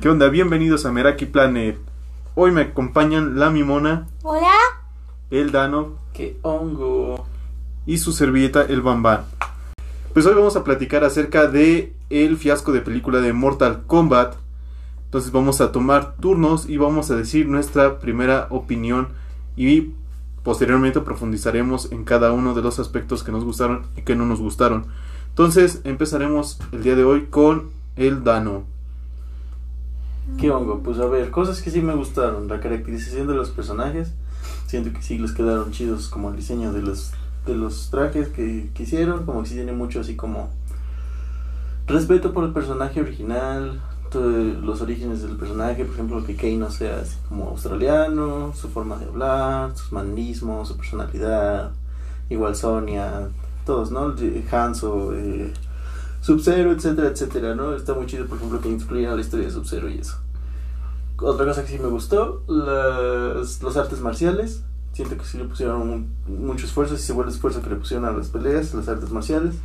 ¿Qué onda? Bienvenidos a Meraki Planet. Hoy me acompañan la Mimona, Hola. el Dano ¡Qué hongo! y su servilleta, el Bambán. Pues hoy vamos a platicar acerca de el fiasco de película de Mortal Kombat. Entonces vamos a tomar turnos y vamos a decir nuestra primera opinión y posteriormente profundizaremos en cada uno de los aspectos que nos gustaron y que no nos gustaron. Entonces empezaremos el día de hoy con el Dano. ¿Qué hongo? Pues a ver, cosas que sí me gustaron. La caracterización de los personajes. Siento que sí les quedaron chidos como el diseño de los, de los trajes que, que hicieron. Como que sí tiene mucho así como respeto por el personaje original. los orígenes del personaje. Por ejemplo, que Kano sea así como australiano. Su forma de hablar, sus manismos, su personalidad. Igual Sonia. Todos, ¿no? Hanzo, eh, Sub-Zero, etcétera, etcétera, ¿no? Está muy chido, por ejemplo, que incluyan la historia de Sub-Zero y eso. Otra cosa que sí me gustó, las, los artes marciales. Siento que sí le pusieron un- mucho esfuerzo, sí se vuelve esfuerzo que le pusieron a las peleas, las artes marciales.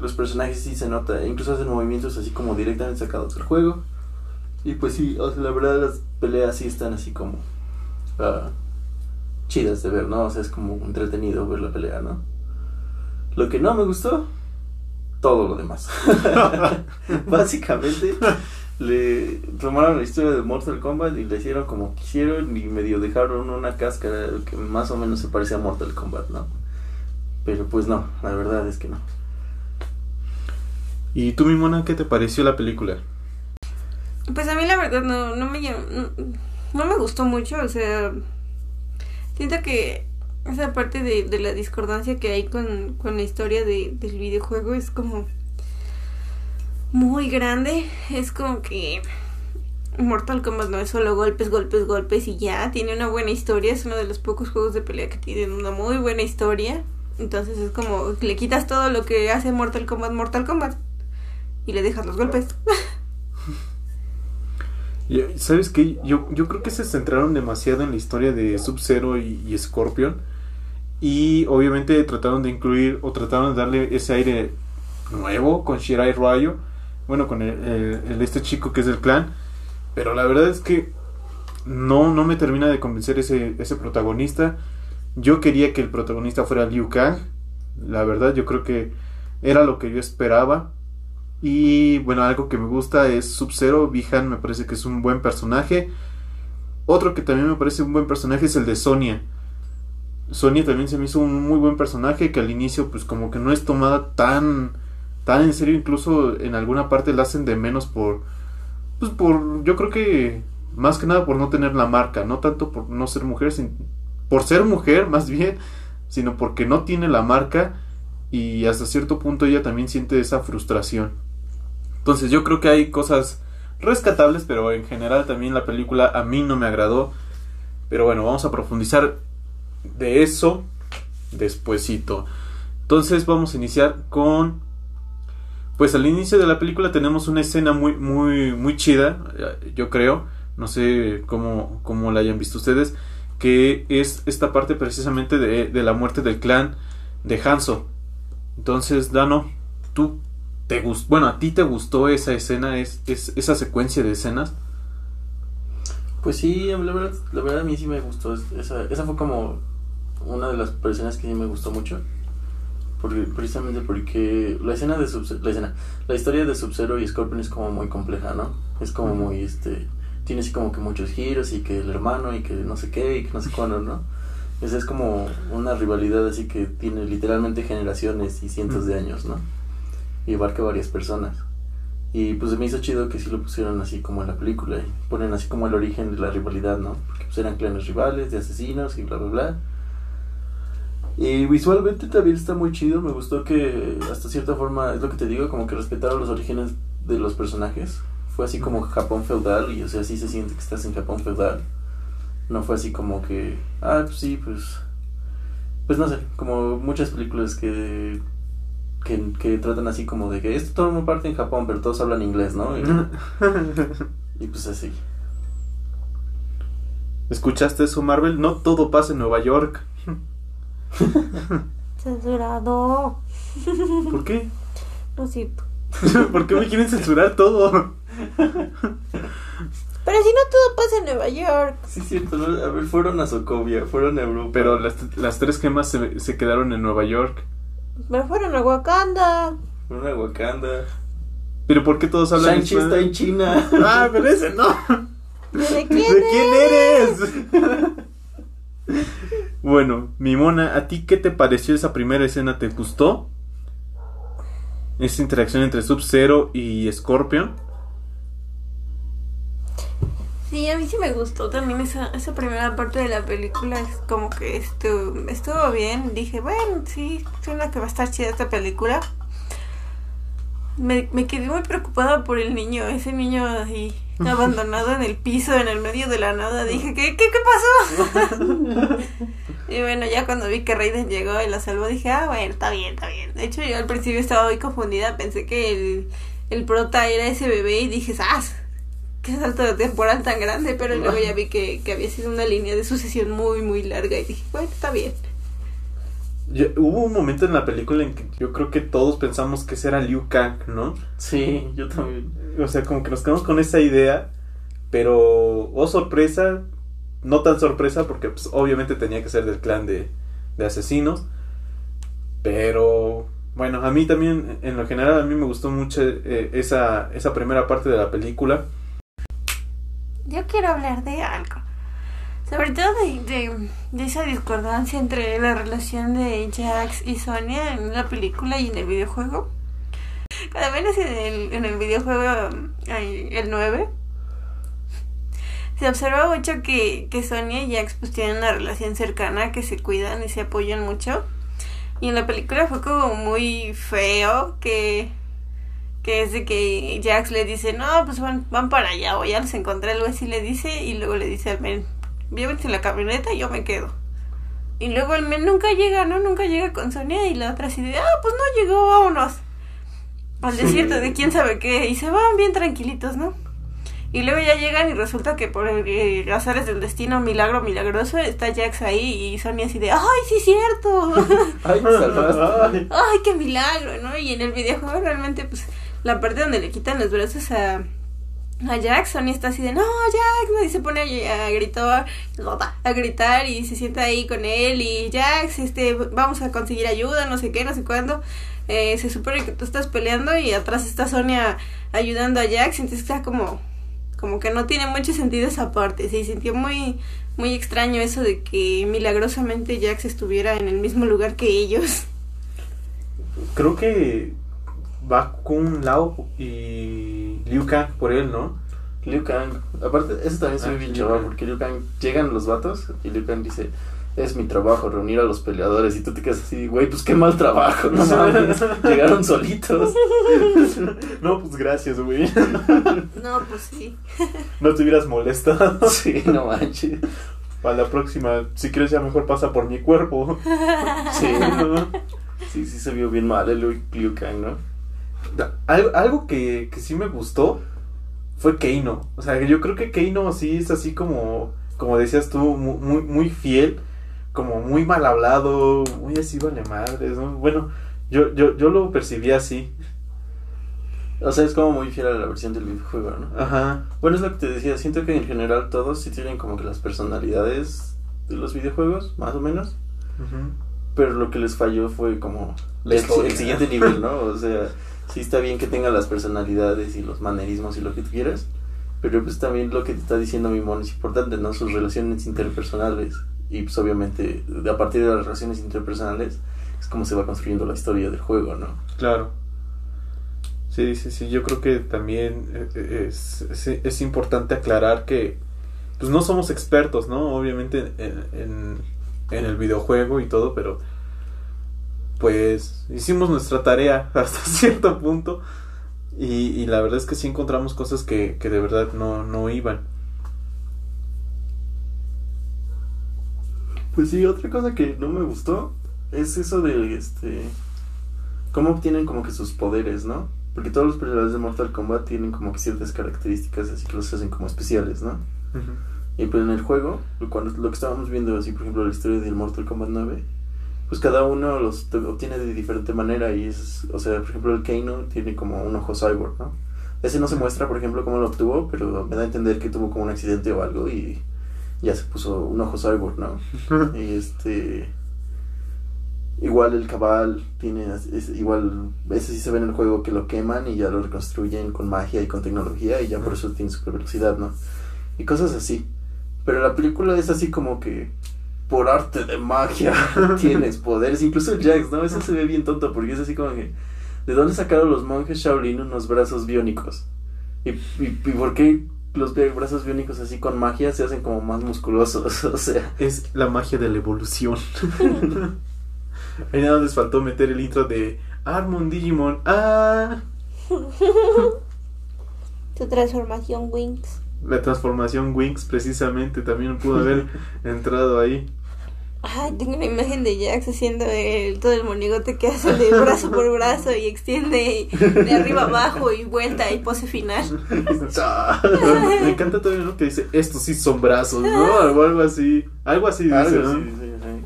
Los personajes sí se nota, incluso hacen movimientos así como directamente sacados del juego. Y pues sí, o sea, la verdad las peleas sí están así como ah, chidas de ver, ¿no? O sea, es como entretenido ver la pelea, ¿no? Lo que no me gustó, todo lo demás. Básicamente, le tomaron la historia de Mortal Kombat y le hicieron como quisieron y medio dejaron una cáscara que más o menos se parece a Mortal Kombat, ¿no? Pero pues no, la verdad es que no. ¿Y tú, Mimona, qué te pareció la película? Pues a mí la verdad no, no me no, no me gustó mucho, o sea, siento que esa parte de, de la discordancia que hay con, con la historia de, del videojuego es como muy grande, es como que Mortal Kombat no es solo golpes, golpes, golpes y ya, tiene una buena historia, es uno de los pocos juegos de pelea que tienen una muy buena historia, entonces es como le quitas todo lo que hace Mortal Kombat, Mortal Kombat y le dejas los golpes. ¿Sabes qué? Yo, yo creo que se centraron demasiado en la historia de Sub-Zero y, y Scorpion. Y obviamente trataron de incluir o trataron de darle ese aire nuevo con Shirai Ryo. Bueno, con el, el- el- este chico que es del clan. Pero la verdad es que no, no me termina de convencer ese, ese protagonista. Yo quería que el protagonista fuera Liu Kang. La verdad, yo creo que era lo que yo esperaba. Y bueno, algo que me gusta es Sub-Zero. Bihan me parece que es un buen personaje. Otro que también me parece un buen personaje es el de Sonia. Sonia también se me hizo un muy buen personaje que al inicio pues como que no es tomada tan tan en serio, incluso en alguna parte la hacen de menos por pues por yo creo que más que nada por no tener la marca, no tanto por no ser mujer, sin- por ser mujer más bien, sino porque no tiene la marca y hasta cierto punto ella también siente esa frustración. Entonces yo creo que hay cosas rescatables, pero en general también la película a mí no me agradó. Pero bueno, vamos a profundizar de eso despuesito. Entonces vamos a iniciar con pues al inicio de la película tenemos una escena muy muy muy chida, eh, yo creo, no sé cómo cómo la hayan visto ustedes, que es esta parte precisamente de, de la muerte del clan de Hanzo. Entonces, Dano, tú te gustó, bueno, a ti te gustó esa escena, es, es- esa secuencia de escenas. Pues sí, la verdad, la verdad a mí sí me gustó. es- Esa, esa fue como una de las escenas que sí me gustó mucho. Porque, precisamente porque la escena de Sub la escena, la historia de Sub-Zero y Scorpion es como muy compleja, ¿no? Es como muy, este, tiene así como que muchos giros y que el hermano y que no sé qué y que no sé cuándo, ¿no? Esa es como una rivalidad así que tiene literalmente generaciones y cientos de años, ¿no? Y abarca varias personas. Y pues me hizo chido que sí lo pusieron así como en la película. Y ponen así como el origen de la rivalidad, ¿no? Porque pues eran clanes rivales, de asesinos y bla, bla, bla. Y visualmente también está muy chido. Me gustó que hasta cierta forma, es lo que te digo, como que respetaron los orígenes de los personajes. Fue así como Japón feudal y o sea, sí se siente que estás en Japón feudal. No fue así como que, ah, pues sí, pues... Pues no sé, como muchas películas que que, que tratan así como de que esto toma parte en Japón, pero todos hablan inglés, ¿no? Y, y pues así. ¿Escuchaste eso, Marvel? No todo pasa en Nueva York. Censurado. ¿Por qué? Lo siento. ¿Por qué me quieren censurar todo? Pero si no todo pasa en Nueva York. Sí, cierto, ¿no? A ver, fueron a Sokovia, fueron a Europa. Pero las, las tres gemas se, se quedaron en Nueva York. Me fueron a Wakanda. Fueron a Wakanda. Pero ¿por qué todos hablan Shang-Chi está en China. Ah, pero ese no. ¿De quién, ¿De quién eres? Bueno, mi mona, ¿a ti qué te pareció esa primera escena? ¿Te gustó? Esa interacción entre Sub-Zero y Scorpion. Sí, a mí sí me gustó también esa, esa primera parte de la película. Es como que estuvo, estuvo bien. Dije, bueno, sí, suena que va a estar chida esta película. Me, me quedé muy preocupada por el niño, ese niño ahí abandonado en el piso, en el medio de la nada. Dije, ¿qué, qué, qué pasó? y bueno, ya cuando vi que Raiden llegó y la salvó, dije, ah, bueno, está bien, está bien. De hecho, yo al principio estaba muy confundida, pensé que el, el prota era ese bebé y dije, ¡zas! qué salto de temporal tan grande, pero luego ya vi que, que había sido una línea de sucesión muy, muy larga y dije, bueno, está bien. Yo- hubo un momento en la película en que yo creo que todos pensamos que ese era Liu Kang, ¿no? Sí, yo también. O sea, como que nos quedamos con esa idea, pero, oh sorpresa, no tan sorpresa porque pues, obviamente tenía que ser del clan de, de asesinos, pero bueno, a mí también, en lo general, a mí me gustó mucho eh, esa, esa primera parte de la película. Yo quiero hablar de algo. Sobre todo de, de, esa discordancia entre la relación de Jax y Sonia en la película y en el videojuego. Cada vez en el, en el videojuego, el 9, se observa mucho que, que Sonia y Jax pues tienen una relación cercana, que se cuidan y se apoyan mucho. Y en la película fue como muy feo que que es de que Jax le dice, no, pues van, van para allá, o ya los encontré, algo así le dice, y luego le dice al men, llévense en la camioneta y yo me quedo. Y luego el men nunca llega, ¿no? Nunca llega con Sonia y la otra así de, ah, pues no llegó, vámonos. Al desierto de quién sabe qué, y se van bien tranquilitos, ¿no? Y luego ya llegan y resulta que por el, eh, azares del destino, milagro milagroso, está Jax ahí y Sonia así de, ay, sí, cierto. Ay, salvaste. ay, qué milagro, ¿no? Y en el videojuego realmente, pues, la parte donde le quitan los brazos a, a Jax, Sony está así de, no, ¿no? y se pone a, gritar, a gritar y se sienta ahí con él y Jax, este, vamos a conseguir ayuda, no sé qué, no sé cuándo. Eh, se supone que tú estás peleando y atrás está Sonia ayudando a Jax, entonces está como, como que no tiene mucho sentido esa parte, se sintió muy, muy extraño eso de que milagrosamente Jax estuviera en el mismo lugar que ellos. Creo que va Kun Lao y Liu Kang por él, ¿no? Liu Kang. Aparte, eso también se Ah, ve bien Liu chaval, porque Liu Kang llegan los vatos y Liu Kang dice, es mi trabajo reunir a los peleadores y tú te quedas así, güey, pues qué mal trabajo, no mames, llegaron solitos. No, pues gracias, güey. No, pues sí. No te hubieras molestado. Sí, no manches. Para la próxima, si quieres ya mejor pasa por mi cuerpo. Sí, sí, sí se vio bien mal el Liu, Liu Kang, ¿no? Algo, algo que, que sí me gustó fue Keino. O sea, yo creo que Keino sí es así como, como decías tú, mu- muy, muy fiel, como muy mal hablado, muy así vale madres, ¿no? Bueno, yo, yo, yo lo percibí así. O sea, es como muy fiel a la versión del videojuego, ¿no? Ajá. Bueno, es lo que te decía, siento que en general todos sí tienen como que las personalidades de los videojuegos, más o menos. Pero lo que les falló fue como La el, historia. el siguiente nivel, ¿no? O sea, sí está bien que tenga las personalidades y los manerismos y lo que tú quieras, pero pues también lo que te está diciendo mi mono es importante, ¿no? Sus relaciones interpersonales. Y pues obviamente a partir de las relaciones interpersonales es como se va construyendo la historia del juego, ¿no? Claro. Sí, sí, sí, yo creo que también eh, eh, es, es, es importante aclarar que pues no somos expertos, ¿no? Obviamente en, en, en el videojuego y todo, pero pues hicimos nuestra tarea hasta cierto punto y, y la verdad es que sí encontramos cosas que, que de verdad no, no iban. Pues sí, otra cosa que no me gustó es eso de este cómo obtienen como que sus poderes, ¿no? Porque todos los personajes de Mortal Kombat tienen como que ciertas características así que los hacen como especiales, ¿no? Y pues en el juego, cuando lo que estábamos viendo así, por ejemplo, la historia del Mortal Kombat 9, pues cada uno los obtiene de diferente manera y es, o sea, por ejemplo, el Kano tiene como un ojo cyborg, ¿no? Ese no se muestra, por ejemplo, cómo lo obtuvo, pero me da a entender que tuvo como un accidente o algo y ya se puso un ojo cyborg, ¿no? y este. Igual el cabal tiene. Es, igual. Ese sí se ve en el juego que lo queman y ya lo reconstruyen con magia y con tecnología y ya por eso tiene super velocidad, ¿no? Y cosas así. Pero la película es así como que. Por arte de magia tienes poderes. Incluso el Jax, ¿no? Eso se ve bien tonto porque es así como que. ¿De dónde sacaron los monjes Shaolin unos brazos biónicos? ¿Y, y, y por qué los brazos biónicos así con magia se hacen como más musculosos? O sea. Es la magia de la evolución. Ahí nada les faltó meter el intro de Armon Digimon. ¡Ah! Tu transformación Wings. La transformación Wings precisamente también pudo haber entrado ahí. Ay, tengo una imagen de Jax haciendo el, todo el monigote que hace de brazo por brazo y extiende de arriba abajo y vuelta y pose final. Me encanta todavía lo que dice, estos sí son brazos, ¿no? O algo así. Algo así dice, Algo ¿no? sí, sí.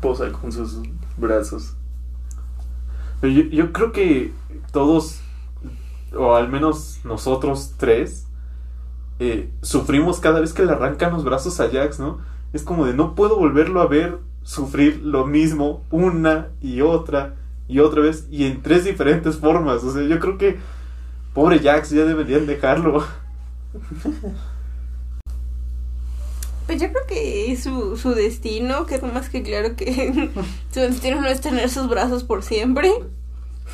Posa con sus brazos. Pero Yo, yo creo que todos, o al menos nosotros tres, eh, sufrimos cada vez que le arrancan los brazos a Jax, ¿no? Es como de no puedo volverlo a ver sufrir lo mismo una y otra y otra vez y en tres diferentes formas. O sea, yo creo que pobre Jax ya deberían dejarlo. Pues yo creo que su, su destino, quedó más que claro que su destino no es tener sus brazos por siempre.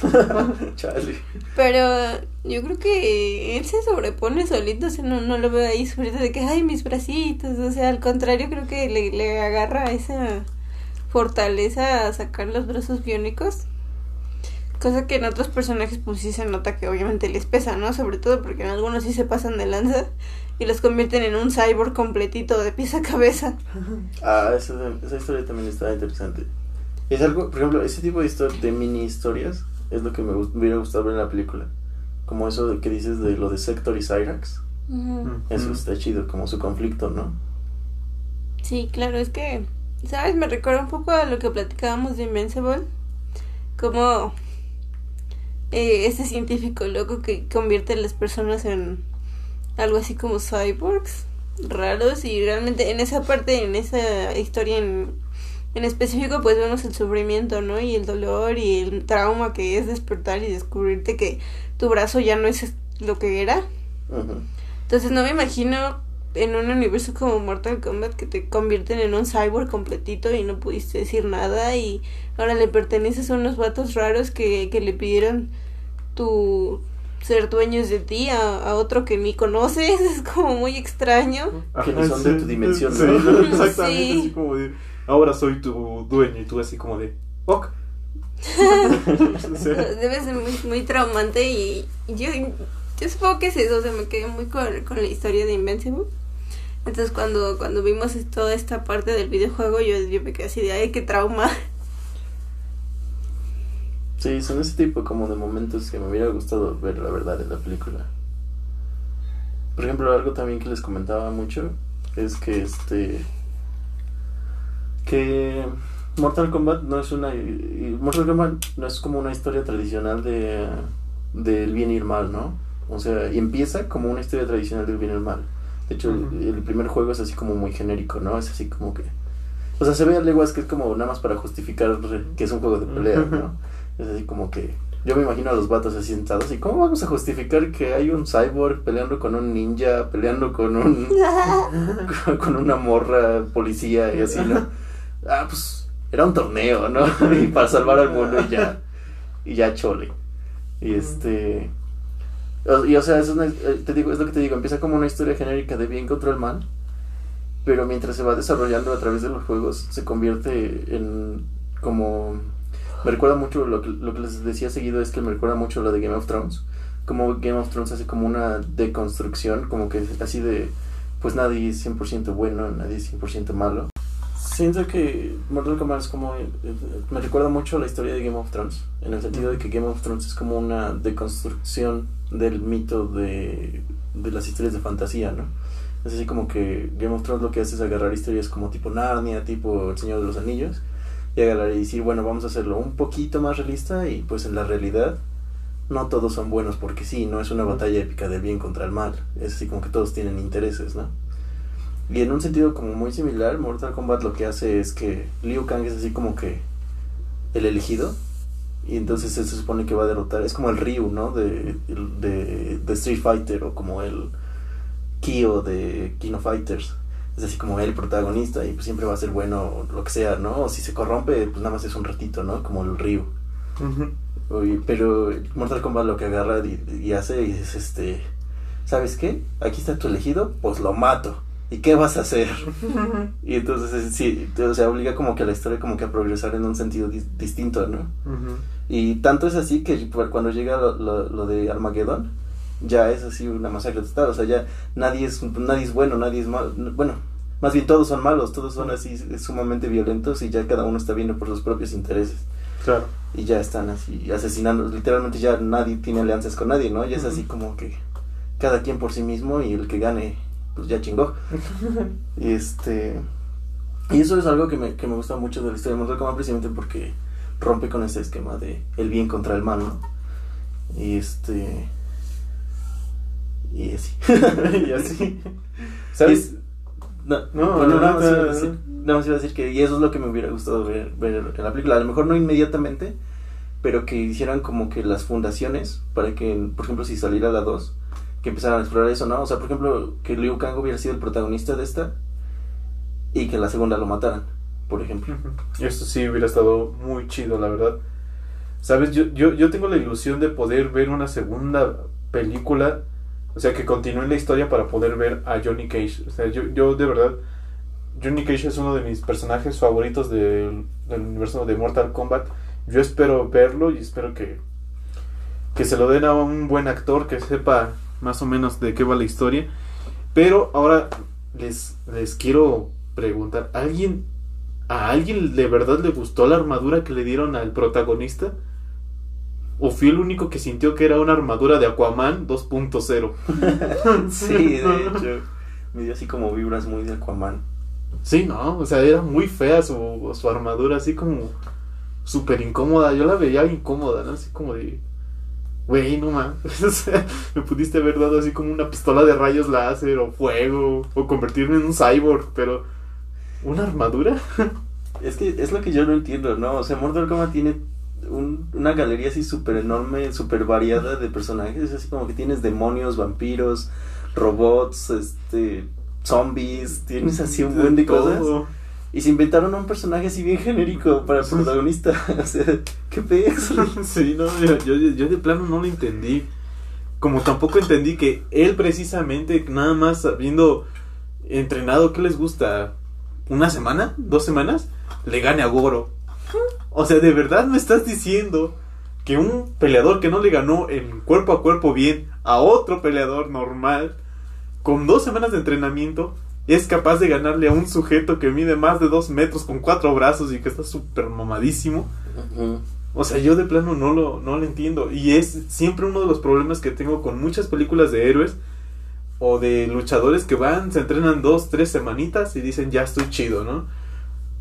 Chale. Pero yo creo que él se sobrepone solito, o sea, no, no lo veo ahí sufriendo de que, ay, mis bracitos, o sea, al contrario, creo que le, le agarra esa fortaleza a sacar los brazos biónicos. Cosa que en otros personajes pues sí se nota que obviamente les pesa, ¿no? Sobre todo porque en algunos sí se pasan de lanza y los convierten en un cyborg completito de pies a cabeza. Ah, esa, esa historia también está interesante. Es algo, por ejemplo, ese tipo de, de mini historias es lo que me, gust- me hubiera gustado ver en la película. Como eso de que dices de lo de Sector y Cyrax. Eso Ujú. está chido, como su conflicto, ¿no? Sí, claro, es que, ¿sabes? Me recuerda un poco a lo que platicábamos de Invincible. Como eh, este científico loco que convierte a las personas en algo así como cyborgs raros y realmente en esa parte, en esa historia en, en específico, pues vemos el sufrimiento, ¿no? Y el dolor y el trauma que es despertar y descubrirte que tu brazo ya no es lo que era. Entonces no me imagino en un universo como Mortal Kombat que te convierten en un cyborg completito y no pudiste decir nada y ahora le perteneces a unos vatos raros que, que le pidieron tu ser dueños de ti a, a otro que ni conoces, es como muy extraño. Que ni son de tu dimensión, sí, ¿no? Exactamente, Sí. así como de, ahora soy tu dueño y tú así como de, ok. Debe ser muy, muy traumante y yo, yo supongo que es eso, o sea, me quedé muy con, con la historia de Invincible. Entonces cuando, cuando vimos toda esta parte del videojuego yo, yo me quedé así de, ay, qué trauma. Sí, son ese tipo como de momentos que me hubiera gustado ver, la verdad, en la película. Por ejemplo, algo también que les comentaba mucho es que este. Que Mortal Kombat no es una. Mortal Kombat no es como una historia tradicional de. del bien y el mal, ¿no? O sea, y empieza como una historia tradicional del bien y el mal. De hecho, el, primer juego es así como muy genérico, ¿no? Es así como que. O sea, se ve a leguas que es como nada más para justificar que es un juego de pelea, ¿no? Es así como que yo me imagino a los vatos así sentados y cómo vamos a justificar que hay un cyborg peleando con un ninja, peleando con un con una morra policía y así, ¿no? Ah, pues era un torneo, ¿no? y para salvar al mundo y ya y ya chole. Y este y o sea, es una, eh, te digo, es lo que te digo, empieza como una historia genérica de bien contra el mal, pero mientras se va desarrollando a través de los juegos se convierte en como me recuerda mucho lo que, lo que les decía seguido es que me recuerda mucho lo de Game of Thrones como Game of Thrones hace como una deconstrucción como que así de pues nadie es 100% bueno nadie es 100% malo siento que Mortal Kombat es como me recuerda mucho a la historia de Game of Thrones en el sentido de que Game of Thrones es como una deconstrucción del mito de, de las historias de fantasía no es así como que Game of Thrones lo que hace es agarrar historias como tipo Narnia, tipo El Señor de los Anillos, y agarrar y decir, bueno, vamos a hacerlo un poquito más realista y pues en la realidad no todos son buenos porque sí, no es una batalla épica del bien contra el mal. Es así como que todos tienen intereses, ¿no? Y en un sentido como muy similar, Mortal Kombat lo que hace es que Liu Kang es así como que el elegido. Y entonces él se supone que va a derrotar. Es como el Ryu, ¿no? De, de, de Street Fighter o como el Kyo de King of Fighters. Es así como el protagonista y pues siempre va a ser bueno lo que sea, ¿no? O si se corrompe, pues nada más es un ratito, ¿no? Como el Ryu. Pero Mortal Kombat lo que agarra y, y hace es este, ¿sabes qué? Aquí está tu elegido, pues lo mato. ¿Y qué vas a hacer? y entonces es- sí, o sea, obliga como que a la historia como que a progresar en un sentido dis- distinto, ¿no? Y tanto es así que cu- cuando llega lo, lo, lo de Armageddon, ya es así una masacre total, o sea, ya nadie es, nadie es bueno, nadie es malo, bueno, más bien todos son malos, todos son así sumamente violentos y ya cada uno está viendo por sus propios intereses Claro. y ya están así asesinando, literalmente ya nadie tiene alianzas con nadie, ¿no? Ya es así Ujú. como que cada quien por sí mismo y el que gane, pues ya chingó. y este y eso es algo que me, que me gusta mucho de la historia de Mortal Kombat precisamente porque rompe con ese esquema de el bien contra el mal, ¿no? Y este y así. y así. ¿Sabes? No, No, bueno, no, nada, más no, iba a no, decir, no. nada más iba a decir que y eso es lo que me hubiera gustado ver, ver en la película. A lo mejor no inmediatamente, pero que hicieran como que las fundaciones para que, por ejemplo, si saliera la 2, que empezaran a explorar eso, ¿no? O sea, por ejemplo, que Liu Kang hubiera sido el protagonista de esta y que la segunda lo mataran, por ejemplo. Ujú. Esto sí hubiera estado muy chido, la verdad. Sabes, yo, yo, yo tengo la ilusión de poder ver una segunda película, o sea, que continúe la historia para poder ver a Johnny Cage. O sea, yo, yo de verdad, Johnny Cage es uno de mis personajes favoritos del, del universo de Mortal Kombat. Yo espero verlo y espero que, que se lo den a un buen actor que sepa más o menos de qué va la historia. Pero ahora les, les quiero preguntar, ¿alguien ¿A alguien de verdad le gustó la armadura que le dieron al protagonista? ¿O fui el único que sintió que era una armadura de Aquaman 2.0? sí, de hecho, me dio así como vibras muy de Aquaman. Sí, no, o sea, era muy fea su, su armadura, así como súper incómoda. Yo la veía incómoda, ¿no? Así como de. Güey, no mames. O sea, me pudiste haber dado así como una pistola de rayos láser o fuego o convertirme en un cyborg, pero. ¿Una armadura? Es que es lo que yo no entiendo, ¿no? O sea, Mortal Kombat tiene un- una galería así súper enorme, súper variada de personajes. Es así como que tienes demonios, vampiros, robots, este, zombies, tienes así un buen de cosas. Y se inventaron un personaje así bien genérico para el protagonista. o sea, ¿qué pex? Sí, no, yo, yo, yo de plano no lo entendí. Como tampoco entendí que él precisamente, nada más habiendo entrenado, ¿qué les gusta? ¿Una semana? ¿Dos semanas? Le gane a Goro. O sea, ¿de verdad me estás diciendo que un peleador que no le ganó en cuerpo a cuerpo bien a otro peleador normal, con dos semanas de entrenamiento, es capaz de ganarle a un sujeto que mide más de dos metros con cuatro brazos y que está súper mamadísimo? O sea, yo de plano no lo, no lo entiendo. Y es siempre uno de los problemas que tengo con muchas películas de héroes o de luchadores que van, se entrenan dos, tres semanitas y dicen ya estoy chido, ¿no?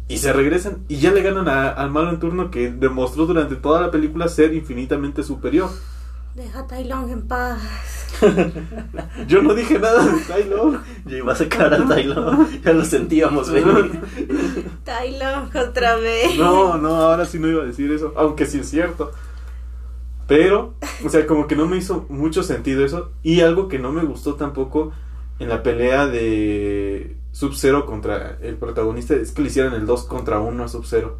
Y se regresan y ya le ganan a- al malo en turno que demostró durante toda la película ser infinitamente superior. Deja a Tai en paz. Yo no dije nada de Tyler. Ya iba a sacar a Tylo. Ya lo sentíamos venir. Tai Lung otra vez. No, no, ahora sí no iba a decir eso, aunque sí es cierto. Pero, o sea, como que no me hizo mucho sentido eso. Y algo que no me gustó tampoco en la pelea de Sub-Zero contra el protagonista es que le hicieran el 2 contra 1 a Sub-Zero.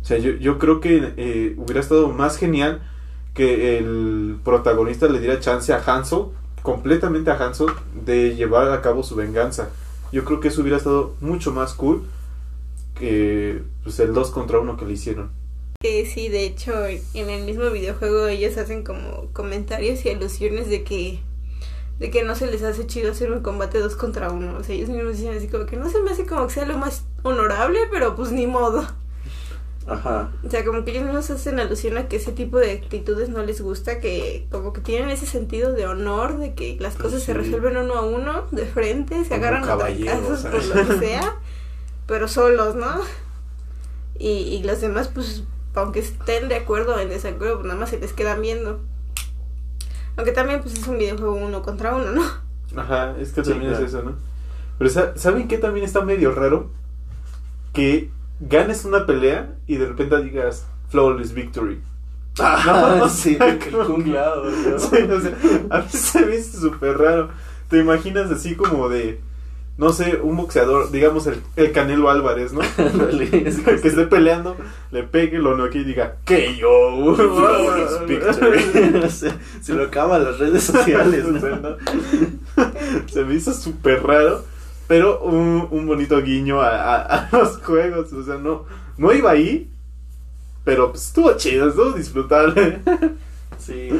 O sea, yo, yo creo que eh, hubiera estado más genial que el protagonista le diera chance a Hanzo, completamente a Hanzo, de llevar a cabo su venganza. Yo creo que eso hubiera estado mucho más cool que pues, el 2 contra 1 que le hicieron. Que sí, de hecho, en el mismo videojuego ellos hacen como comentarios y alusiones de que de que no se les hace chido hacer un combate dos contra uno. O sea, ellos mismos dicen así como que no se me hace como que sea lo más honorable, pero pues ni modo. Ajá. O sea, como que ellos mismos hacen alusión a que ese tipo de actitudes no les gusta, que como que tienen ese sentido de honor, de que las Pues cosas se resuelven uno a uno, de frente, se Como agarran trancazos por lo que sea, pero solos, ¿no? Y, y los demás, pues, aunque estén de acuerdo o en desacuerdo, pues nada más se les quedan viendo. Aunque también pues es un videojuego uno contra uno, ¿no? Ajá, es que Sí, también claro. es eso, ¿no? Pero sa- ¿saben qué también está medio raro? Que ganes una pelea y de repente digas flawless victory. Ah, No, sí, ¿no? Sí, o sea, a mí se me hizo súper raro. Te imaginas así como de, no sé, un boxeador, digamos el, el Canelo Álvarez, ¿no? Es que esté peleando, le pegue, lo noquee y diga, que yo, flawless victory. O sea, se lo acaba las redes sociales, O sea, ¿no? Se me hizo súper raro, pero un, un bonito guiño a, a- a los juegos. O sea, no, no iba ahí, pero pues, estuvo chido, estuvo disfrutable. Sí.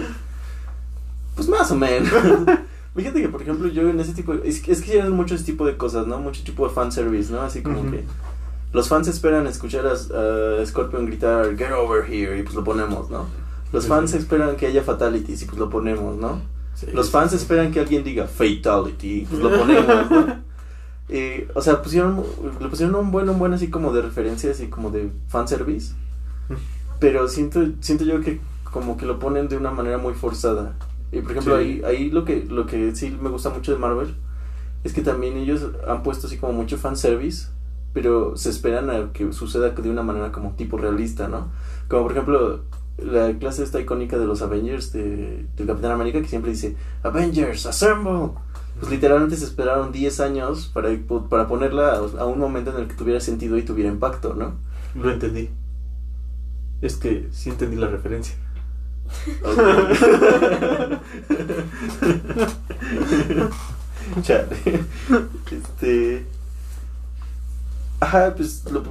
Pues más o menos. Fíjate que, por ejemplo, yo en ese tipo... Es, que- es que hacen mucho ese tipo de cosas, ¿no? Mucho tipo de fanservice, ¿no? Así como Ujú. que... Los fans esperan escuchar a, a Scorpion gritar Get over here y pues lo ponemos, ¿no? Los fans sí. esperan que haya fatalities y pues lo ponemos, ¿no? Sí, Los fans sí. esperan que alguien diga fatality y pues lo ponemos, ¿no? Eh, o sea, pusieron, le pusieron un buen, un buen así como de referencias y como de fanservice. Pero siento, siento yo que como que lo ponen de una manera muy forzada. Y por ejemplo, Sí. ahí, ahí lo que, lo que sí me gusta mucho de Marvel es que también ellos han puesto así como mucho fanservice, pero se esperan a que suceda de una manera como tipo realista, ¿no? Como por ejemplo, la clase esta icónica de los Avengers de, del Capitán América que siempre dice Avengers, assemble. Pues literalmente se esperaron 10 años para, para ponerla a, a un momento en el que tuviera sentido y tuviera impacto, ¿no? Lo entendí. Es que sí entendí la referencia. Chale. Este. Ajá, pues lo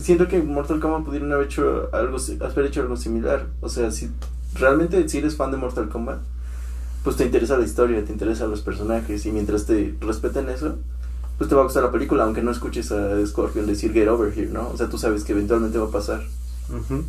siento que Mortal Kombat pudieron haber hecho algo, haber hecho algo similar. O sea, si realmente si eres fan de Mortal Kombat, pues te interesa la historia, te interesan los personajes y mientras te respeten eso, pues te va a gustar la película, aunque no escuches a Scorpion decir Get Over Here, ¿no? O sea, tú sabes que eventualmente va a pasar. Ujú.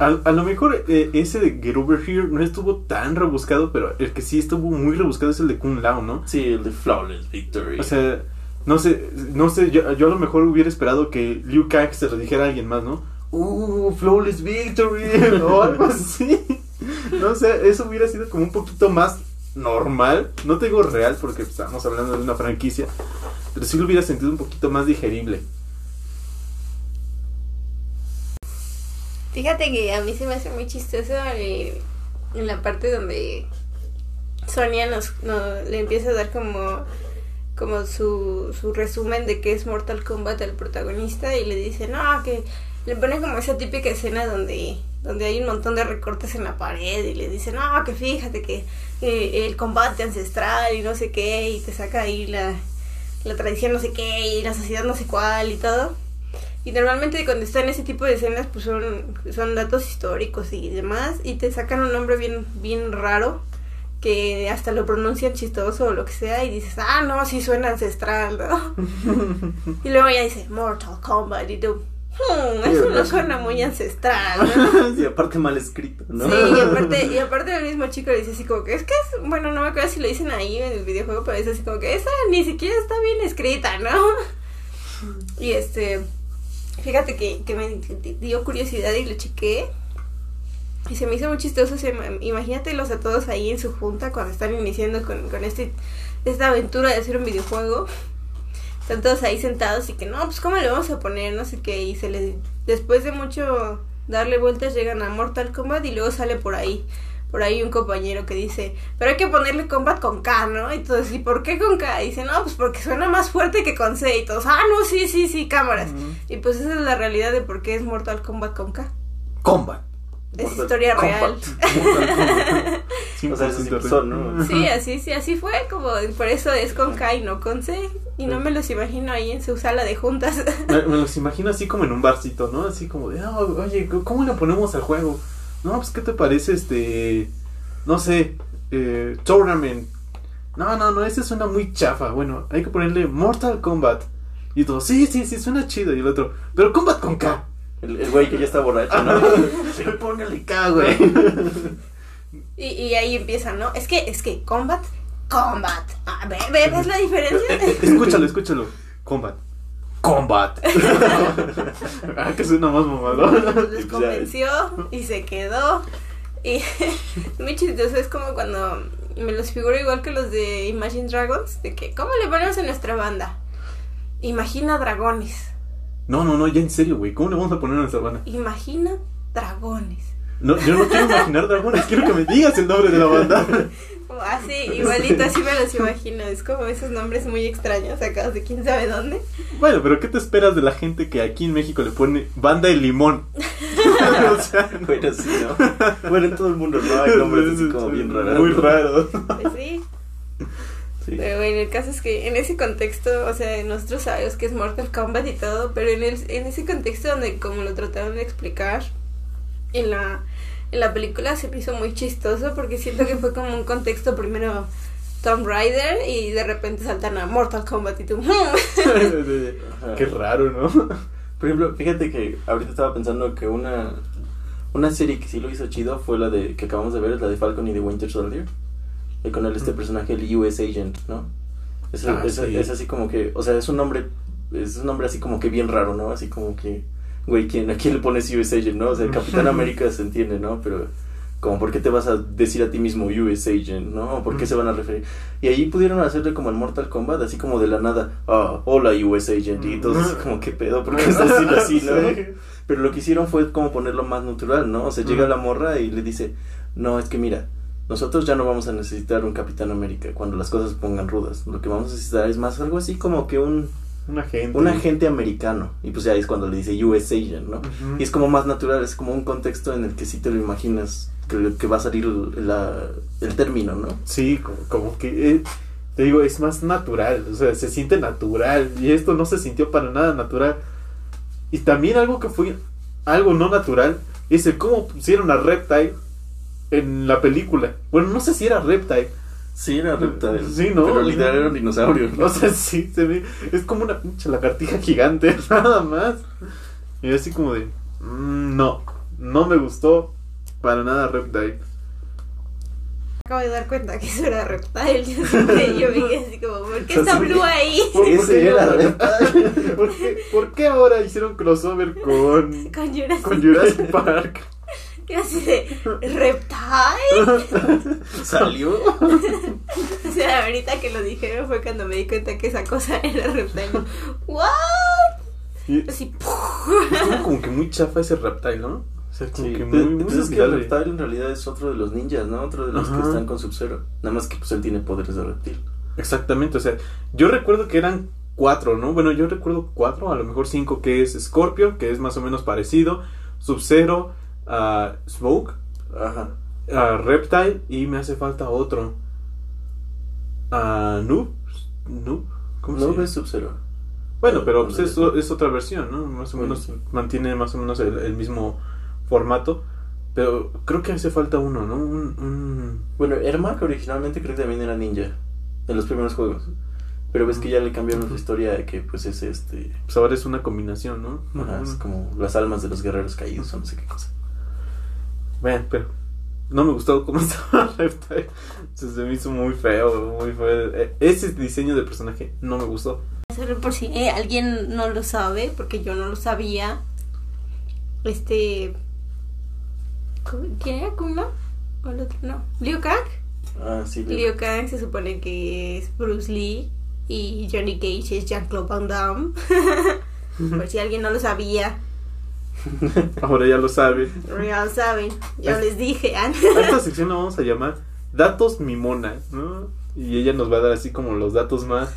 a, a lo mejor eh, ese de Get Over Here no estuvo tan rebuscado, pero el que sí estuvo muy rebuscado es el de Kung Lao, ¿no? Sí, el de Flawless Victory. O sea, no sé, no sé, yo, yo a lo mejor hubiera esperado que Liu Kang se lo dijera a alguien más, ¿no? Uh, Flawless Victory o algo así. No sé, eso hubiera sido como un poquito más normal. No te digo real porque estamos hablando de una franquicia, pero sí lo hubiera sentido un poquito más digerible. Fíjate que a mí se me hace muy chistoso en la parte donde Sonia nos, no- le empieza a dar como, como su, su resumen de qué es Mortal Kombat al protagonista y le dice, no, que le pone como esa típica escena donde, donde hay un montón de recortes en la pared y le dice, no, que fíjate que eh, el combate ancestral y no sé qué y te saca ahí la, la tradición no sé qué y la sociedad no sé cuál y todo. Y normalmente cuando están ese tipo de escenas, pues son, son datos históricos y demás, y te sacan un nombre bien, bien raro, que hasta lo pronuncian chistoso o lo que sea, y dices, ah, no, sí suena ancestral, y luego ya dice, Mortal Kombat, y tú, hmm, eso no suena muy ancestral, ¿no? y aparte mal escrito, ¿no? Sí, y aparte, y aparte el mismo chico le dice así como que es que es, bueno, no me acuerdo si lo dicen ahí en el videojuego, pero es así como que esa ni siquiera está bien escrita, ¿no? Y este, fíjate que, que me dio curiosidad y lo chequé. Y se me hizo muy chistoso, se imagínatelos a todos ahí en su junta cuando están iniciando con, con este, esta aventura de hacer un videojuego. Están todos ahí sentados y que no, pues cómo le vamos a poner, no sé qué, y se les, después de mucho darle vueltas llegan a Mortal Kombat y luego sale por ahí, por ahí un compañero que dice, pero hay que ponerle Kombat con K, ¿no? Y todos, ¿y por qué con K? Y dice, no, pues porque suena más fuerte que con C y todos, ah, no, sí, sí, sí, cámaras. Y pues esa es la realidad de por qué es Mortal Kombat con K. Combat. Es Mortal historia real. Kombat. O sea, eso sí 100% real. pasó, ¿no? Sí, así, sí, así fue, como por eso es con K y no con C. Y no me los imagino ahí en su sala de juntas. Me, me los imagino así como en un barcito, ¿no? Así como de, "Ah, oye, ¿cómo le ponemos al juego? No, pues, ¿qué te parece este, no sé, eh, Tournament? No, no, no, ese suena muy chafa. Bueno, hay que ponerle Mortal Kombat. Y todo, sí, sí, sí, suena chido. Y el otro, pero Combat con K. El, el güey que ya está borracho, ¿no? Póngale K, güey. Y, y ahí empieza, ¿no? Es que, es que, combat, combat. Ah, ¿ve- ve- ¿Ves la diferencia? Escúchalo, escúchalo. Combat. Kombat. ah, que suena más mamador. Les pues ya- convenció y se quedó. Y muy chistoso, es como cuando me los figuro igual que los de Imagine Dragons, de que, ¿cómo le ponemos a nuestra banda? Imagina dragones. No, no, no, ya en serio, güey. ¿Cómo le vamos a poner a nuestra banda? Imagina dragones. No, yo no quiero imaginar dragones, quiero que me digas el nombre de la banda. Así, igualito, así me los imagino. Es como esos nombres muy extraños sacados de quién sabe dónde. Bueno, pero ¿qué te esperas de la gente que aquí en México le pone banda de limón? o sea, no. Bueno, sí, ¿no? Bueno, en todo el mundo no hay nombres así como bien raros. Muy ¿no? raro. Pues sí. Sí. Pero bueno, el caso es que en ese contexto, o sea, nosotros sabemos que es Mortal Kombat y todo, pero en, el, en ese contexto donde como lo trataron de explicar en la, en la película se me hizo muy chistoso porque siento que fue como un contexto primero Tomb Raider y de repente saltan a Mortal Kombat y tú... Ajá. Qué raro, ¿no? Por ejemplo, fíjate que ahorita estaba pensando que una una serie que sí lo hizo chido fue la de que acabamos de ver, es la de Falcon y de Winter Soldier. Con él este personaje, el US Agent, ¿no? Es, Ah, es, sí. es así como que, o sea, es un nombre, es un nombre así como que bien raro, ¿no? Así como que, güey, ¿quién, ¿a quién le pones US Agent, no? O sea, el Capitán América se entiende, ¿no? Pero, como, ¿por qué te vas a decir a ti mismo US Agent, no? ¿O ¿Por qué se van a referir? Y ahí pudieron hacerle como en Mortal Kombat, así como de la nada, ah, hola US Agent, y todos así como, ¿qué pedo? ¿Por qué estás haciendo así, no? Sí. Pero lo que hicieron fue como ponerlo más natural, ¿no? O sea, llega la morra y le dice, no, es que mira, nosotros ya no vamos a necesitar un Capitán América cuando las cosas se pongan rudas. Lo que vamos a necesitar es más algo así como que un, Un agente. un agente americano. Y pues ya es cuando le dice US Agent, ¿no? Y es como más natural, es como un contexto en el que sí te lo imaginas que, que va a salir la, el término, ¿no? Sí, como, como que eh, te digo, es más natural, o sea, se siente natural y esto no se sintió para nada natural. Y también algo que fue algo no natural es el cómo pusieron a Reptile en la película. Bueno, no sé si era Reptile. Sí, era reptile. Sí, ¿no? Pero literal era un dinosaurio. ¿no? O sea, sí, se ve, es como una pinche lagartija gigante, nada más. Y así como de, mm, no, no me gustó para nada Reptile. Acabo de dar cuenta que eso era Reptile. Yo, me quedé así como, ¿por qué está Blue ahí? ¿Por- por qué era? Reptile. ¿Por qué, por qué ahora hicieron crossover con, Con Jurassic, con Jurassic Park? Y así de, ¿Reptile? Salió. O sea, ahorita que lo dijeron fue cuando me di cuenta que esa cosa era Reptile. ¿What? Y Así, estuvo como que muy chafa ese Reptile, ¿no? O sea, como Sí, que muy, muy es que el reptile en realidad es otro de los ninjas, ¿no? Otro de los Ajá. que están con Sub-Zero. Nada más que pues él tiene poderes de reptil. Exactamente, o sea, yo recuerdo que eran cuatro, ¿no? Bueno, yo recuerdo cuatro, a lo mejor cinco, que es Scorpion, que es más o menos parecido, Sub-Zero, ah, Smoke, Ajá. ah, Reptile y me hace falta otro. Ah, Noob, Noob, ¿cómo se No llama? ves Sub-Zero. Bueno, pero pues, es, es otra versión, ¿no? Más o menos sí. mantiene más o menos el, el mismo formato, pero creo que hace falta uno, ¿no? Un, un- Bueno, Ermac originalmente creo que también era ninja. En los primeros juegos. Pero ves que ya le cambiaron su historia de que pues es este. pues ahora es una combinación, ¿no? Ajá, es como las almas de los guerreros caídos o no sé qué cosa. Bueno, pero no me gustó cómo estaba Reptile. Se, se me hizo muy feo, muy feo. Eh, Ese diseño de personaje no me gustó. Solo por si eh, alguien no lo sabe, porque yo no lo sabía. Este. ¿cómo- ¿Quién era Kuma? ¿O el otro? No. Liu Kang. Ah, sí. le- Liu Kang se supone que es Bruce Lee. Y Johnny Cage es Jean-Claude Van Damme. por si alguien no lo sabía. Ahora ya lo saben. Ya lo saben. Yo Es- les dije. ah. A esta sección la vamos a llamar Datos Mimona, ¿no? Y ella nos va a dar así como los datos más.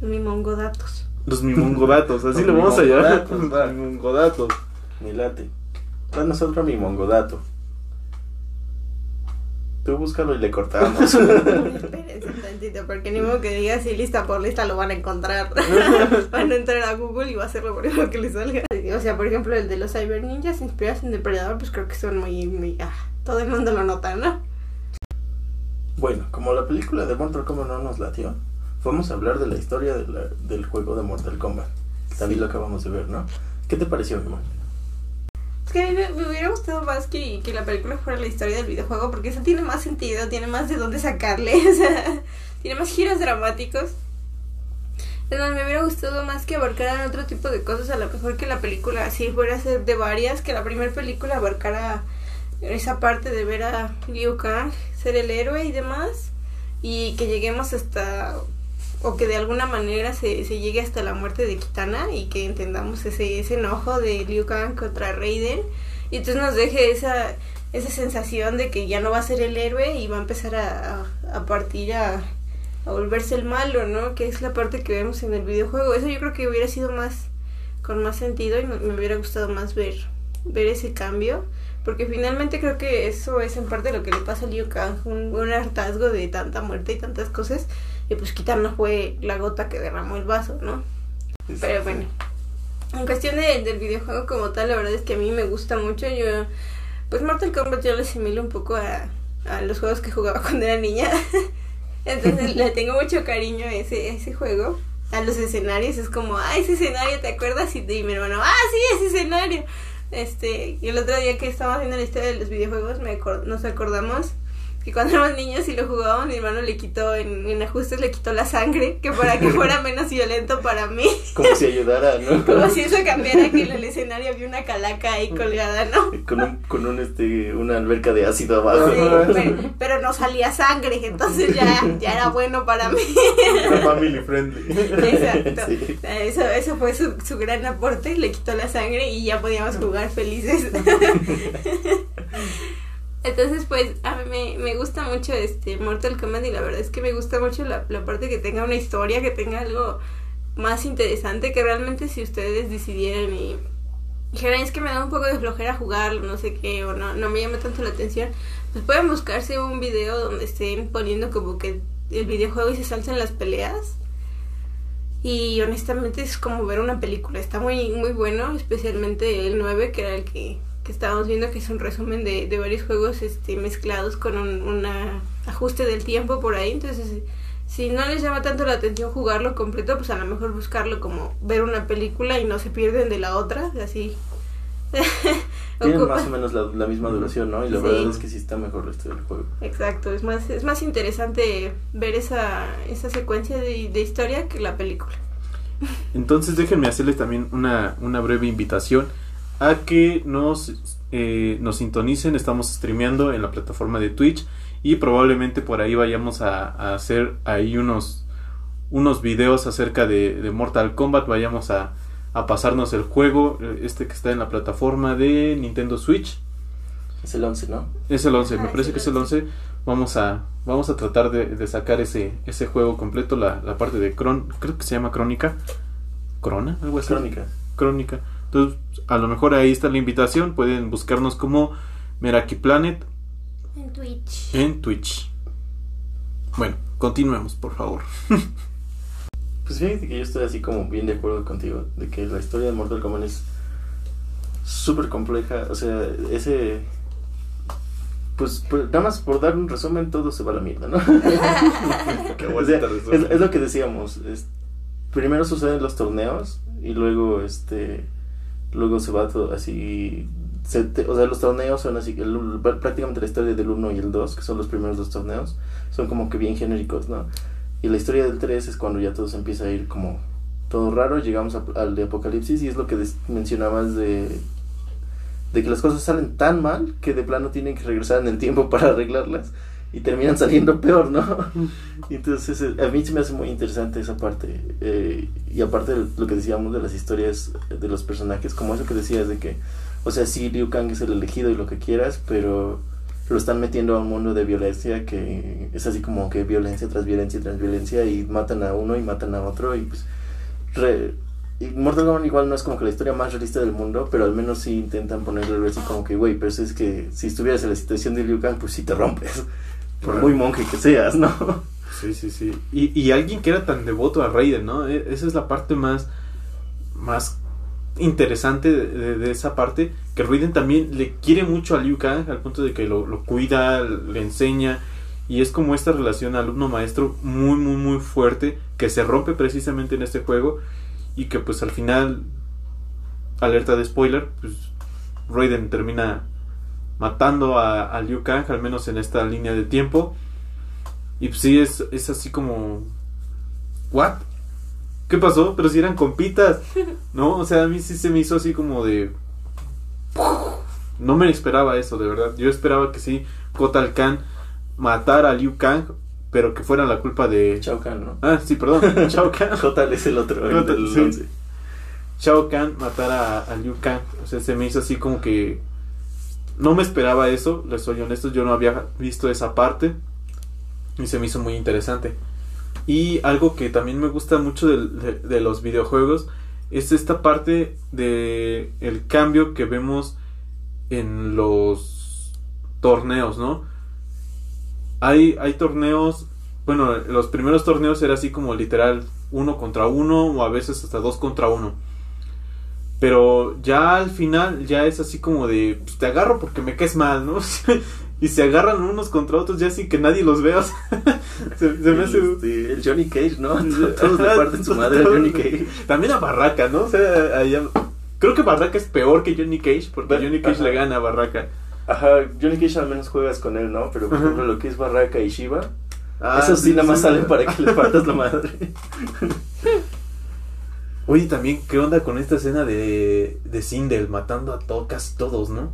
Mi mongo datos. Los mimongodatos, así Los lo vamos a llamar. mimongodatos. Los mimongodatos. Me late. Danos otro mi mongodato. Tú búscalo y le cortamos. Espérense tantito, porque ni modo que diga si lista por lista lo van a encontrar. van a entrar a Google y va a ser lo primero que les salga. O sea, por ejemplo, el de los Cyber Ninjas inspirados en Depredador, pues creo que son muy, muy. Ah, todo el mundo lo nota, ¿no? bueno, como la película de Mortal Kombat no nos latió, vamos a hablar de la historia de la- del juego de Mortal Kombat. También lo acabamos de ver, ¿no? ¿Qué te pareció, Iván? Es que a mí me, hubiera gustado más que, que la película fuera la historia del videojuego, porque eso tiene más sentido, tiene más de dónde sacarle, tiene más giros dramáticos. Entonces me hubiera gustado más que abarcaran otro tipo de cosas, a lo mejor que la película así fuera a ser de varias, que la primera película abarcara esa parte de ver a Liu Kang ser el héroe y demás, y que lleguemos hasta, o que de alguna manera se, se llegue hasta la muerte de Kitana y que entendamos ese, ese enojo de Liu Kang contra Raiden, y entonces nos deje esa, esa sensación de que ya no va a ser el héroe y va a empezar a, a, partir a a volverse el malo, ¿no? Que es la parte que vemos en el videojuego. Eso yo creo que hubiera sido más con más sentido y me, me hubiera gustado más ver ver ese cambio, porque finalmente creo que eso es en parte lo que le pasa a Liu Kang, un, un hartazgo de tanta muerte y tantas cosas, y pues quitarnos fue la gota que derramó el vaso, ¿no? Pero bueno, en cuestión de, del videojuego como tal, la verdad es que a mí me gusta mucho, yo, pues Mortal Kombat yo lo asimilo un poco a, a los juegos que jugaba cuando era niña. Entonces le tengo mucho cariño a ese, a ese juego. A los escenarios es como, ah, ese escenario, ¿te acuerdas? Y, y mi hermano, ah, sí, ese escenario. Este, y el otro día que estábamos viendo la historia de los videojuegos, me nos acordamos que cuando éramos niños y lo jugábamos, mi hermano le quitó, en, en ajustes le quitó la sangre, que para que fuera menos violento para mí. Como si ayudara, ¿no? Como si eso cambiara que en el escenario había una calaca ahí colgada, ¿no? Con un, con un este, una alberca de ácido abajo. Sí, pero, pero no salía sangre, entonces ya, ya era bueno para mí. Una family friendly. Exacto. Sí. Eso, eso fue su, su gran aporte, le quitó la sangre y ya podíamos jugar felices. Entonces, pues, a mí me, me gusta mucho este Mortal Kombat y la verdad es que me gusta mucho la, la parte que tenga una historia, que tenga algo más interesante, que realmente si ustedes decidieran y dijeran es que me da un poco de flojera jugarlo, no sé qué, o no, no me llama tanto la atención, pues pueden buscarse un video donde estén poniendo como que el videojuego y se saltan las peleas. Y honestamente es como ver una película, está muy, muy bueno, especialmente el 9, que era el que, que estábamos viendo, que es un resumen de, de varios juegos este, mezclados con un una ajuste del tiempo por ahí. Entonces, si no les llama tanto la atención jugarlo completo, pues a lo mejor buscarlo como ver una película y no se pierden de la otra, así. Tienen más o menos la, la misma duración, ¿no? Y la Sí. verdad es que sí está mejor el resto del juego. Exacto, es más, es más interesante ver esa, esa secuencia de, de historia que la película. Entonces déjenme hacerles también una, una breve invitación a que nos, eh, nos sintonicen. Estamos streameando en la plataforma de Twitch y probablemente por ahí vayamos a, a hacer ahí unos, unos videos acerca de, de Mortal Kombat. Vayamos a, a pasarnos el juego, eh, este que está en la plataforma de Nintendo Switch. Es el 11, ¿no? Es el 11, me Ah, parece es que es el 11. Vamos a, vamos a tratar de, de sacar ese, ese juego completo, la, la parte de Cron, creo que se llama Crónica. ¿Crona? Algo así. Crónica. Crónica. Entonces, a lo mejor ahí está la invitación. Pueden buscarnos como Meraki Planet En Twitch. en Twitch. Bueno, continuemos, por favor. Pues fíjate que yo estoy así como bien de acuerdo contigo, de que la historia de Mortal Kombat es súper compleja, o sea, ese... Pues, pues, nada más por dar un resumen, todo se va a la mierda, ¿no? Qué O bonito sea, resumen. es, es lo que decíamos, es- primero suceden los torneos y luego, este, luego se va todo así... se te- o sea, los torneos son así, el- prácticamente la historia del 1 y el 2, que son los primeros dos torneos, son como que bien genéricos, ¿no? Y la historia del 3 es cuando ya todo se empieza a ir como todo raro, llegamos a- al de Apocalipsis y es lo que des- mencionabas de, de que las cosas salen tan mal que de plano tienen que regresar en el tiempo para arreglarlas y terminan saliendo peor, ¿no? Entonces eh, a mí se me hace muy interesante esa parte eh, y aparte de lo que decíamos de las historias de los personajes, como eso que decías de que, o sea, sí, Liu Kang es el elegido y lo que quieras, pero lo están metiendo a un mundo de violencia que es así como que violencia tras violencia tras violencia y matan a uno y matan a otro y pues re- y Mortal Kombat igual no es como que la historia más realista del mundo, pero al menos sí intentan ponerle así como que, güey, pero es que si estuvieras en la situación de Liu Kang, pues sí te rompes, por muy monje que seas, ¿no? Sí, sí, sí. Y, y alguien que era tan devoto a Raiden, ¿no? E- Esa es la parte más, más interesante de, de- de esa parte. Que Raiden también le quiere mucho a Liu Kang al punto de que lo, lo cuida, le enseña. Y es como esta relación alumno-maestro muy, muy, muy fuerte que se rompe precisamente en este juego. Y que pues al final, alerta de spoiler, pues Raiden termina matando a, a Liu Kang, al menos en esta línea de tiempo. Y pues sí, es, es así como... ¿What? ¿qué pasó? Pero si eran compitas, ¿no? O sea, a mí sí se me hizo así como de... No me esperaba eso, de verdad. Yo esperaba que sí, Kotal Khan matara a Liu Kang, pero que fuera la culpa de... Chao Kahn, ¿no? Ah, sí, perdón, Shao Kahn. Total es el otro, el Kotal, del sí. 11. Shao Kahn matara a, a Liu Kang. O sea, se me hizo así como que... No me esperaba eso, les soy honesto, yo no había visto esa parte. Y se me hizo muy interesante. Y algo que también me gusta mucho de, de los videojuegos es esta parte de el cambio que vemos en los torneos, ¿no? Hay, hay torneos, bueno, los primeros torneos era así como literal uno contra uno o a veces hasta dos contra uno. Pero ya al final ya es así como de, pues, te agarro porque me caes mal, ¿no? y se agarran unos contra otros ya sin que nadie los vea. se, se me hace... El, este, el Johnny Cage, ¿no? Todos le parten su madre a Johnny Cage. También a Barraca, ¿no? O sea, allá- creo que Barraca es peor que Johnny Cage porque Johnny Cage ajá. le gana a Barraca. Ajá, Johnny Cage al menos juegas con él, ¿no? Pero por ejemplo lo que es Barraca y Shiva, Ah, esos sí, nada más sí. salen para que le partas la madre. Oye, también, ¿qué onda con esta escena de, de Sindel matando a to- casi todos, no?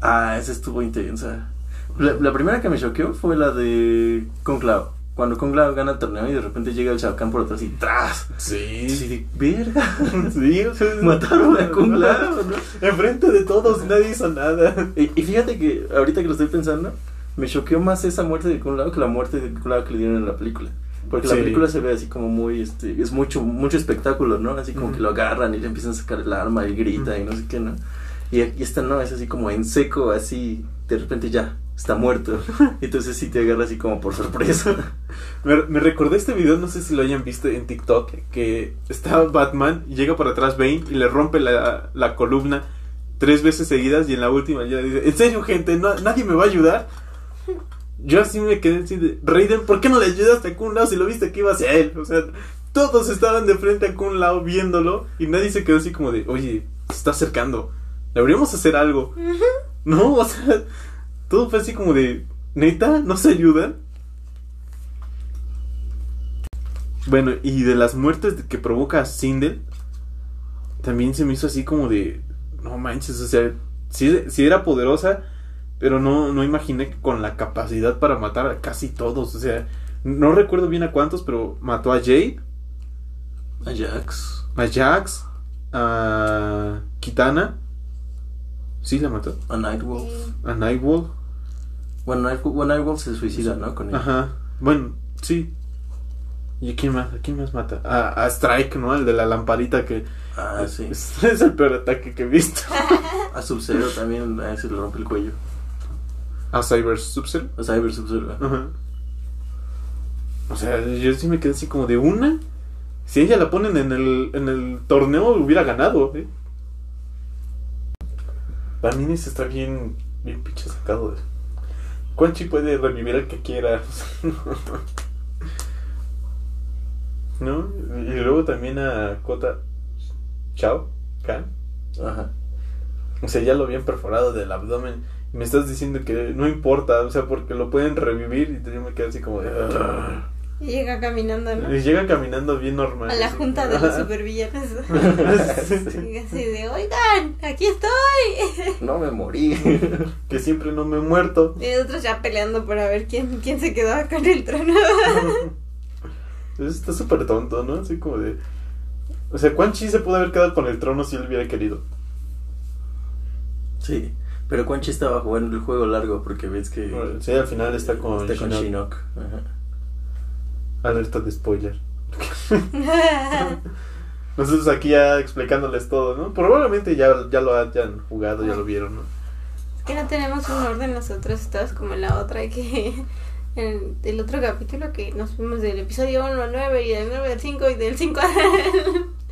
Ah, esa estuvo intensa. La, la primera que me choqueó fue la de Lao. Cuando Lao gana el torneo y de repente llega el Shao Kahn por atrás y ¡tras! Sí. De, verga. Sí, o sea, Mataron a Lao, ¿no? Enfrente de todos, nadie hizo nada. Y, y fíjate que ahorita que lo estoy pensando, me choqueó más esa muerte de Lao que la muerte de Lao que le dieron en la película. Porque la Sí. película se ve así como muy, este, es mucho, mucho espectáculo, ¿no? Así como Ujú. que lo agarran y le empiezan a sacar el arma y grita y no sé qué, ¿no? Y, y esta no, es así como en seco, así, de repente ya, está muerto. Entonces sí te agarra así como por sorpresa. Me, me recordé este video, no sé si lo hayan visto en TikTok, que está Batman llega por atrás Bane y le rompe la, la columna tres veces seguidas y en la última ya dice, ¿en serio gente? ¿No- ¿Nadie me va a ayudar? Yo así me quedé así de, Raiden, ¿por qué no le ayudaste a Kun Lao si lo viste que iba hacia él? O sea, todos estaban de frente a Kun Lao viéndolo y nadie se quedó así como de, oye, se está acercando, deberíamos hacer algo. No, o sea, todo fue así como de, ¿neta? ¿No se ayudan? Bueno, y de las muertes que provoca Sindel, también se me hizo así como de, no manches, o sea, sí, sí era poderosa, pero no, no imaginé que con la capacidad para matar a casi todos, o sea, no recuerdo bien a cuántos, pero mató a Jade, Ajax. a Jax, a Kitana, sí la mató, A Nightwolf. a Nightwolf, Bueno, Night- bueno, Nightwolf se suicida, ¿no? Con él. ajá, bueno, sí. ¿Y a quién más? ¿A quién más mata? A, a Strike, ¿no? El de la lamparita que... Ah, sí. Es, es el peor ataque que he visto. A Sub-Zero también, a ese le rompe el cuello. A Cyber Sub-Zero. A Cyber Sub-Zero. Ajá. O sea, yo sí me quedé así como de una. Si ella la ponen en el, en el torneo, hubiera ganado. ¿eh? Paninis está bien, bien pinche sacado. De... Quan Chi puede revivir al que quiera. ¿No? Y luego también a Kota Chao Kan. Ajá. O sea, ya lo habían perforado del abdomen. Me estás diciendo que no importa, o sea, porque lo pueden revivir. Y yo me quedo así como de. "Ah". Y llega caminando, ¿no? Y llega caminando bien normal. A la así junta como- de los Ajá. supervillanos. Y así de, oigan, aquí estoy. No me morí. Que siempre no me he muerto. Y nosotros ya peleando para ver quién, quién se quedó acá en el trono. Eso está súper tonto, ¿no? Así como de. O sea, Quan Chi se pudo haber quedado con el trono si él hubiera querido. Sí. Pero Quan Chi estaba jugando el juego largo porque ves que. Sí, al final está con, está con Shinnok. Shinnok. Ajá. Alerta de spoiler. Nosotros aquí ya explicándoles todo, ¿no? Probablemente ya, ya lo hayan jugado, ya lo vieron, ¿no? Es que no tenemos un orden nosotros, estamos como en la otra que en el otro capítulo que nos fuimos del episodio 1 al 9 y del 9 al 5 y del 5 al...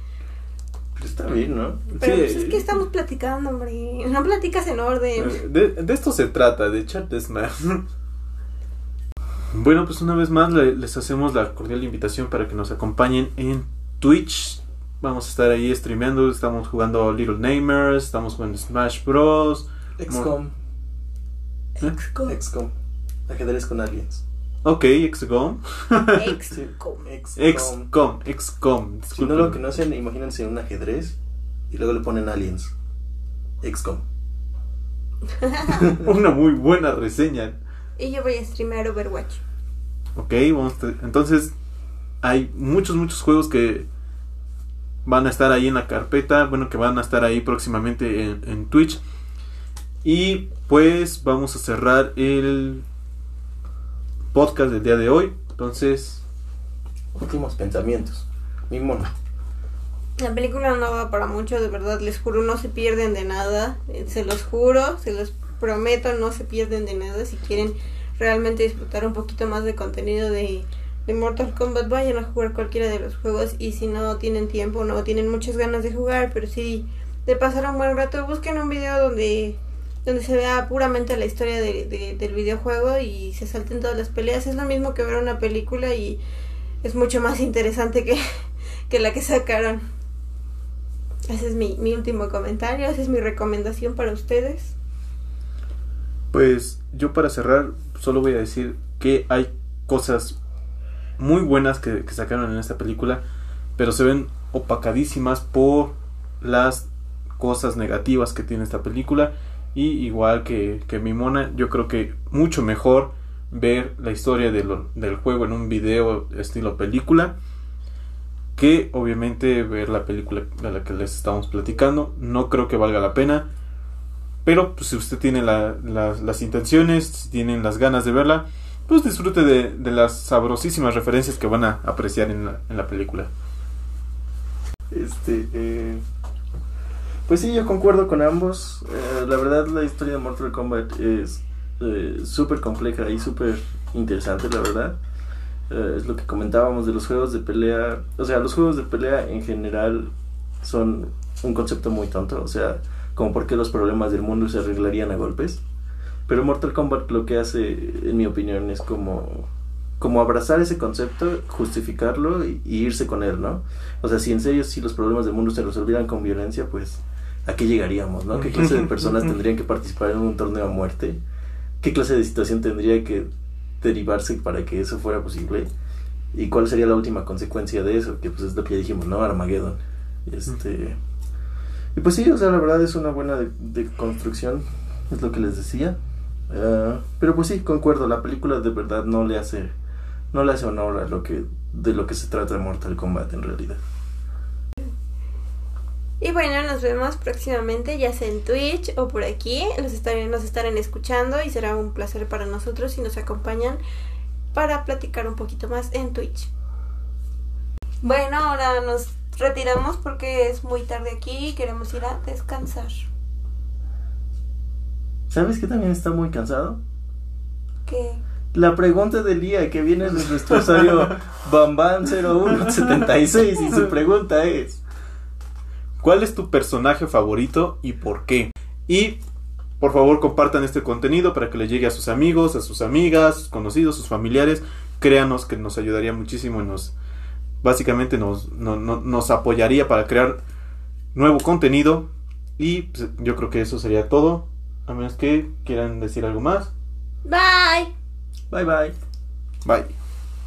Pero está bien, ¿no? Pero Sí. pues es que estamos platicando, hombre. No platicas en orden. Eh, De, de esto se trata, de echar desmadre. Bueno, pues una vez más le- les hacemos la cordial invitación para que nos acompañen en Twitch. Vamos a estar ahí streameando, estamos jugando Little Namers, estamos jugando Smash Bros. XCOM. ¿Eh? XCOM. Ajedrez con aliens. Ok, XCOM. XCOM. XCOM, XCOM. Si no lo conocen, imagínense un ajedrez y luego le ponen aliens. XCOM. Una muy buena reseña. Y yo voy a streamear Overwatch. Ok, vamos a- entonces hay muchos, muchos juegos que van a estar ahí en la carpeta, bueno, que van a estar ahí próximamente en, en Twitch. Y pues vamos a cerrar el podcast del día de hoy. Entonces, Últimos pensamientos. Mi mono. La película no va para mucho, de verdad, les juro, no se pierden de nada. Eh, Se los juro, se los prometo, no se pierden de nada. Si quieren realmente disfrutar un poquito más de contenido de, de Mortal Kombat, vayan a jugar cualquiera de los juegos. Y si no tienen tiempo, no tienen muchas ganas de jugar, pero sí de pasar un buen rato, busquen un video donde donde se vea puramente la historia de- de- del videojuego y se salten todas las peleas. Es lo mismo que ver una película y es mucho más interesante que, que la que sacaron. Ese es mi, mi último comentario, esa es mi recomendación para ustedes. pues yo para cerrar solo voy a decir que hay cosas muy buenas que sacaron en esta película, pero se ven opacadísimas por las cosas negativas que tiene esta película. Y igual que, que mi mona, yo creo que mucho mejor ver la historia de del juego en un video estilo película que obviamente ver la película de la que les estamos platicando. No creo que valga la pena. Pero pues, si usted tiene la- las intenciones, si tienen las ganas de verla, pues disfrute de, de las sabrosísimas referencias que van a apreciar en la, en la película. Este, eh, pues sí, yo concuerdo con ambos. Eh, la verdad, la historia de Mortal Kombat es eh, súper compleja y súper interesante, la verdad. Eh, es lo que comentábamos de los juegos de pelea. O sea, los juegos de pelea en general son un concepto muy tonto. O sea, como por qué los problemas del mundo se arreglarían a golpes. Pero Mortal Kombat lo que hace, en mi opinión, es como, como abrazar ese concepto, justificarlo y, y irse con él, ¿no? O sea, si en serio, si los problemas del mundo se resolvieran con violencia, pues, ¿a qué llegaríamos, no? ¿Qué clase de personas tendrían que participar en un torneo a muerte? ¿Qué clase de situación tendría que derivarse para que eso fuera posible? ¿Y cuál sería la última consecuencia de eso? Que pues es lo que ya dijimos, ¿no? Armageddon. Este... Y pues sí, o sea, la verdad es una buena de, de construcción, es lo que les decía. Ah, pero pues sí, concuerdo, la película de verdad no le hace no le hace honor a lo que de lo que se trata de Mortal Kombat en realidad. Y bueno, nos vemos próximamente, ya sea en Twitch o por aquí. Los estaré- nos estarán escuchando y será un placer para nosotros si nos acompañan para platicar un poquito más en Twitch. Bueno, ahora nos retiramos porque es muy tarde aquí y queremos ir a descansar. ¿Sabes que también está muy cansado? ¿Qué? La pregunta del día que viene de nuestro usuario Bamban0176 y su pregunta es ¿Cuál es tu personaje favorito y por qué? Y por favor compartan este contenido para que le llegue a sus amigos, a sus amigas, sus conocidos, sus familiares. Créanos que nos ayudaría muchísimo y nos básicamente nos, no- no- nos apoyaría para crear nuevo contenido. Y pues, yo creo que eso sería todo. A menos que quieran decir algo más. Bye. bye bye. Bye.